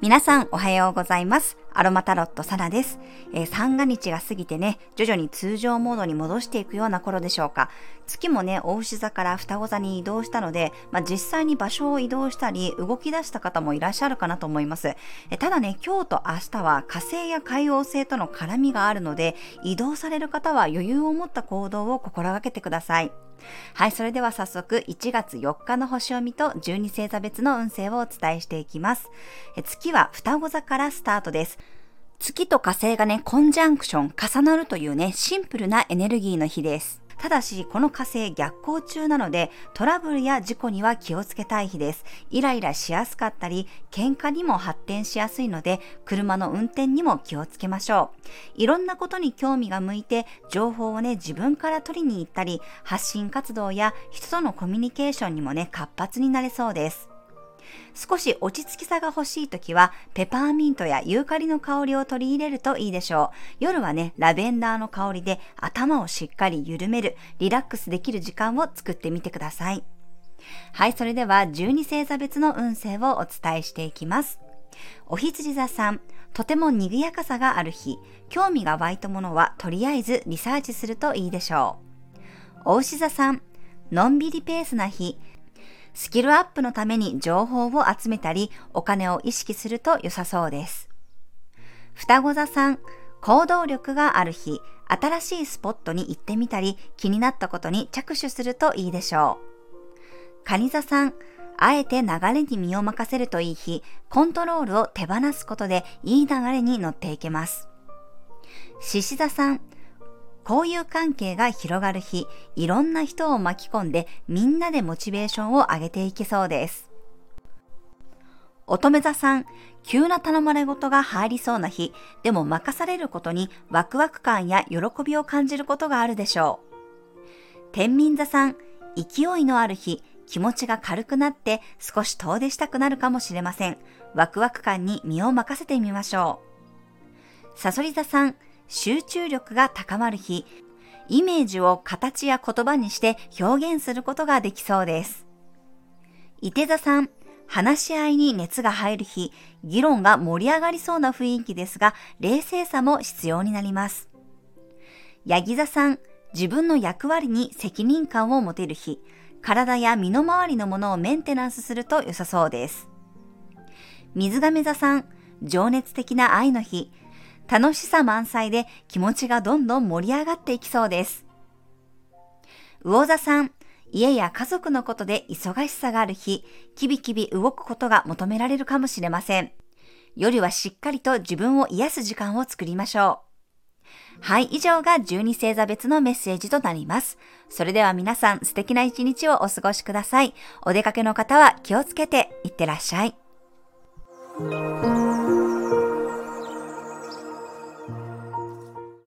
皆さんおはようございます。アロマタロットサナです、えー、三が日が過ぎてね、徐々に通常モードに戻していくような頃でしょうか。月もね、大牛座から双子座に移動したので、まあ、実際に場所を移動したり、動き出した方もいらっしゃるかなと思います。えただね、今日と明日は火星や海王星との絡みがあるので、移動される方は余裕を持った行動を心がけてください。はい、それでは早速1月4日の星読みと12星座別の運勢をお伝えしていきます。月は双子座からスタートです。月と火星がね、コンジャンクション、重なるというね、シンプルなエネルギーの日です。ただし、この火星逆行中なので、トラブルや事故には気をつけたい日です。イライラしやすかったり、喧嘩にも発展しやすいので、車の運転にも気をつけましょう。いろんなことに興味が向いて、情報をね、自分から取りに行ったり、発信活動や人とのコミュニケーションにもね、活発になれそうです。少し落ち着きさが欲しい時は、ペパーミントやユーカリの香りを取り入れるといいでしょう。夜はね、ラベンダーの香りで頭をしっかり緩める、リラックスできる時間を作ってみてください。はい、それでは12星座別の運勢をお伝えしていきます。お羊座さん、とても賑やかさがある日、興味が湧いたものはとりあえずリサーチするといいでしょう。お牛座さん、のんびりペースな日、スキルアップのために情報を集めたり、お金を意識すると良さそうです。双子座さん、行動力がある日、新しいスポットに行ってみたり、気になったことに着手するといいでしょう。蟹座さん、あえて流れに身を任せるといい日、コントロールを手放すことでいい流れに乗っていけます。獅子座さん、交友関係が広がる日、いろんな人を巻き込んでみんなでモチベーションを上げていけそうです。乙女座さん、急な頼まれ事が入りそうな日、でも任されることにワクワク感や喜びを感じることがあるでしょう。天秤座さん、勢いのある日、気持ちが軽くなって少し遠出したくなるかもしれません。ワクワク感に身を任せてみましょう。サソリ座さん、集中力が高まる日、イメージを形や言葉にして表現することができそうです。伊手座さん、話し合いに熱が入る日、議論が盛り上がりそうな雰囲気ですが、冷静さも必要になります。ヤギ座さん、自分の役割に責任感を持てる日、体や身の回りのものをメンテナンスすると良さそうです。水亀座さん、情熱的な愛の日、楽しさ満載で気持ちがどんどん盛り上がっていきそうです。魚座さん、家や家族のことで忙しさがある日、キビキビ動くことが求められるかもしれません。夜はしっかりと自分を癒す時間を作りましょう。はい、以上が12星座別のメッセージとなります。それでは皆さん素敵な一日をお過ごしください。お出かけの方は気をつけていってらっしゃい。